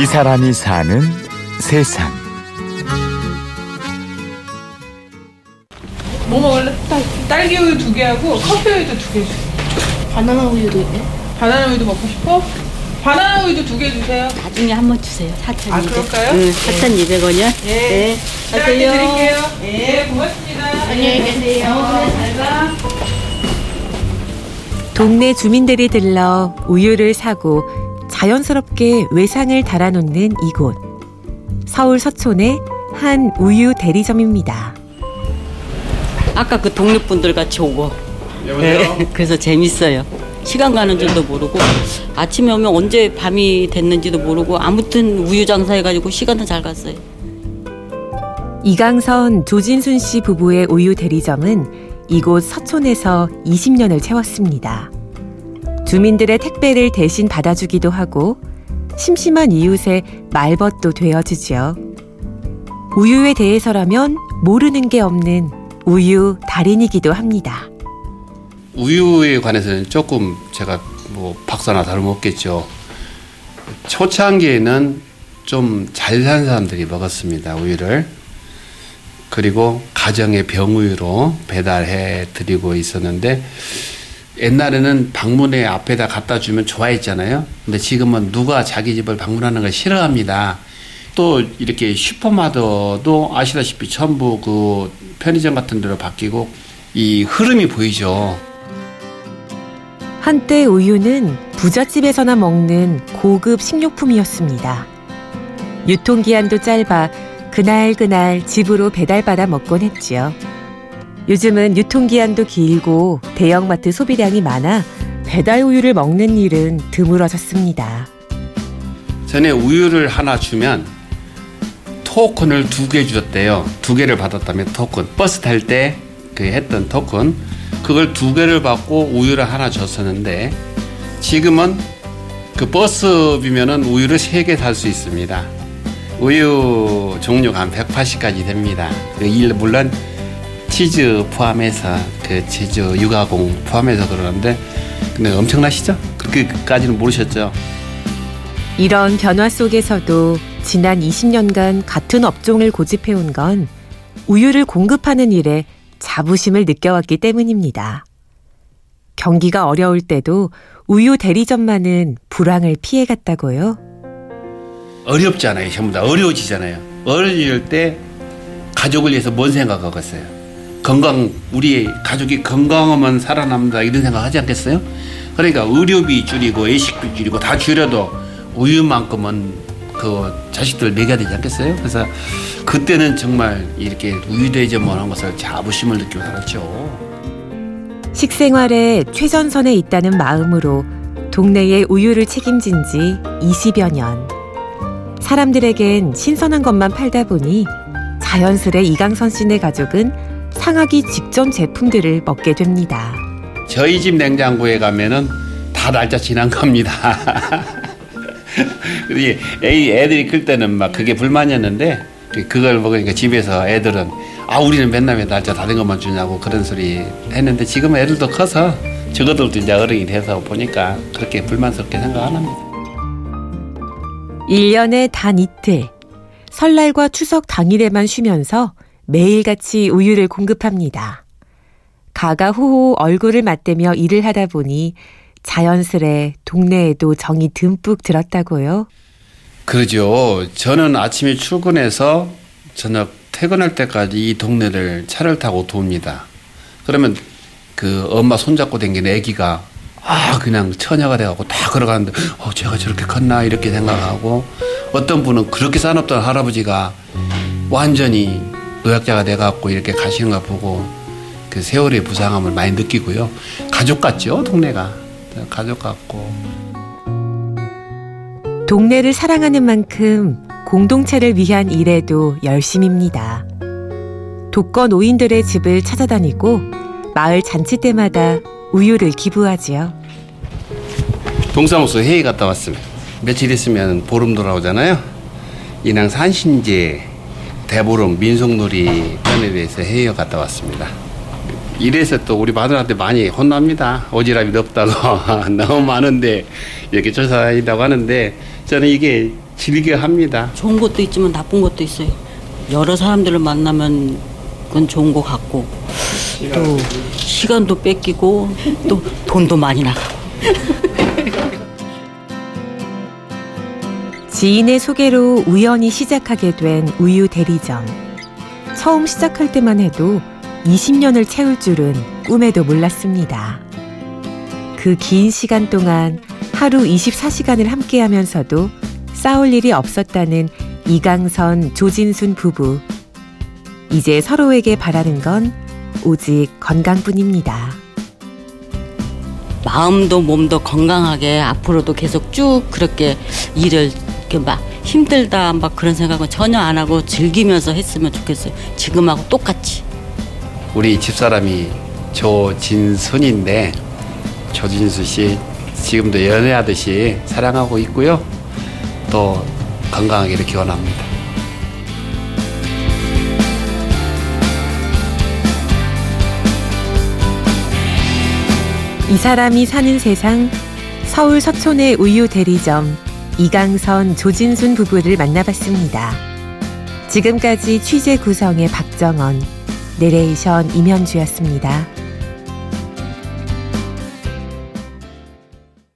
이 사람이 사는 세상. 뭐 먹을래? 딸, 딸기 우유 두 개하고 커피 우유도 두 개 주세요. 바나나 우유도 있네. 바나나 우유도 먹고 싶어? 바나나 우유도 두 개 주세요. 나중에 한 번 주세요. 4,200. 아, 그럴까요? 응, 4,200원이요? 예. 네. 딸기 가세요. 드릴게요. 예, 고맙습니다. 안녕히 계세요. 동네 주민들이 들러 우유를 사고 자연스럽게 외상을 달아놓는 이곳. 서울 서촌의 한 우유 대리점입니다. 아까 그 동네 분들 같이 오고. 네, 그래서 재밌어요. 시간 가는 줄도 모르고 아침에 오면 언제 밤이 됐는지도 모르고 아무튼 우유 장사해가지고 시간도 잘 갔어요. 이강선, 조진순 씨 부부의 우유 대리점은 이곳 서촌에서 20년을 채웠습니다. 주민들의 택배를 대신 받아주기도 하고 심심한 이웃의 말벗도 되어주죠. 우유에 대해서라면 모르는 게 없는 우유 달인이기도 합니다. 우유에 관해서는 조금 제가 뭐 박사나 다름없겠죠. 초창기에는 좀 잘 산 사람들이 먹었습니다. 우유를. 그리고 가정의 병우유로 배달해 드리고 있었는데 옛날에는 방문에 앞에다 갖다 주면 좋아했잖아요. 근데 지금은 누가 자기 집을 방문하는 걸 싫어합니다. 또 이렇게 슈퍼마더도 아시다시피 전부 그 편의점 같은 데로 바뀌고 이 흐름이 보이죠. 한때 우유는 부잣집에서나 먹는 고급 식료품이었습니다. 유통기한도 짧아 그날그날 집으로 배달받아 먹곤 했지요. 요즘은 유통기한도 길고 대형마트 소비량이 많아 배달 우유를 먹는 일은 드물어졌습니다. 전에 우유를 하나 주면 토큰을 두 개 주었대요. 두 개를 받았다면 토큰. 버스 탈 때 그 했던 토큰. 그걸 두 개를 받고 우유를 하나 줬었는데 지금은 그 버스비면은 우유를 세 개 살 수 있습니다. 우유 종류가 한 180가지 됩니다. 그 일- 물론 치즈 포함해서 그 제주 유가공 포함해서 그러는데 근데 엄청나시죠? 그렇게까지는 모르셨죠? 이런 변화 속에서도 지난 20년간 같은 업종을 고집해온 건 우유를 공급하는 일에 자부심을 느껴왔기 때문입니다. 경기가 어려울 때도 우유 대리점만은 불황을 피해갔다고요. 어렵잖아요. 전부 다 어려워지잖아요. 어려울 때 가족을 위해서 뭔 생각하겠어요? 건강 우리 가족이 건강하면 살아남는다 이런 생각하지 않겠어요? 그러니까 의료비 줄이고 외식비 줄이고 다 줄여도 우유만큼은 그 자식들 먹여야 되지 않겠어요? 그래서 그때는 정말 이렇게 우유 대접만 한 것을 자부심을 느끼고 살았죠. 식생활에 최전선에 있다는 마음으로 동네의 우유를 책임진 지 20여 년. 사람들에겐 신선한 것만 팔다 보니 자연스레 이강선 씨네 가족은 상하기 직전 제품들을 먹게 됩니다. 저희 집 냉장고에 가면은 다 날짜 지난 겁니다. 애- 애들이 클 때는 막 그게 불만이었는데 그걸 먹으니까 집에서 애들은 아 우리는 맨날 왜 날짜 다된 것만 주냐고 그런 소리 했는데 지금 애들도 커서 저것들도 이제 어른이 돼서 보니까 그렇게 불만스럽게 생각 안 합니다. 1년에 단 이틀, 설날과 추석 당일에만 쉬면서 매일같이 우유를 공급합니다. 가가호호 얼굴을 맞대며 일을 하다 보니 자연스레 동네에도 정이 듬뿍 들었다고요. 그러죠. 저는 아침에 출근해서 저녁 퇴근할 때까지 이 동네를 차를 타고 돕니다. 그러면 그 엄마 손잡고 댕기는 애기가 아 그냥 처녀가 돼갖고 다 걸어가는데 어 제가 저렇게 컸나 이렇게 생각하고 어떤 분은 그렇게 싸납던 할아버지가 완전히 노약자가 돼갖고 이렇게 가시는 거 보고 그 세월의 부상함을 많이 느끼고요. 가족 같죠 동네가 가족 같고 동네를 사랑하는 만큼 공동체를 위한 일에도 열심입니다. 독거 노인들의 집을 찾아다니고 마을 잔치 때마다 우유를 기부하지요. 동사무소 회의 갔다 왔습니다. 며칠 있으면 보름 돌아오잖아요. 인왕 산신제 대보름 민속놀이 편에 대해서 회의 갔다 왔습니다. 이래서 또 우리 마들한테 많이 혼납니다. 오지랖이 없다고 너무 많은데 이렇게 쫓아다닌다고 하는데 저는 이게 즐겨 합니다. 좋은 것도 있지만 나쁜 것도 있어요. 여러 사람들을 만나면 그건 좋은 것 같고 또 시간도 뺏기고 또 돈도 많이 나가고 지인의 소개로 우연히 시작하게 된 우유 대리점. 처음 시작할 때만 해도 20년을 채울 줄은 꿈에도 몰랐습니다. 그 긴 시간 동안 하루 24시간을 함께 하면서도 싸울 일이 없었다는 이강선, 조진순 부부. 이제 서로에게 바라는 건 오직 건강뿐입니다. 마음도 몸도 건강하게 앞으로도 계속 쭉 그렇게 일을 이렇게 막 힘들다 막 그런 생각은 전혀 안 하고 즐기면서 했으면 좋겠어요. 지금하고 똑같이. 우리 집사람이 조진순인데 조진수 씨 지금도 연애하듯이 사랑하고 있고요. 또 건강하기를 기원합니다. 이 사람이 사는 세상 서울 서촌의 우유 대리점 이강선 조진순 부부를 만나봤습니다. 지금까지 취재 구성의 박정원, 내레이션 임현주였습니다.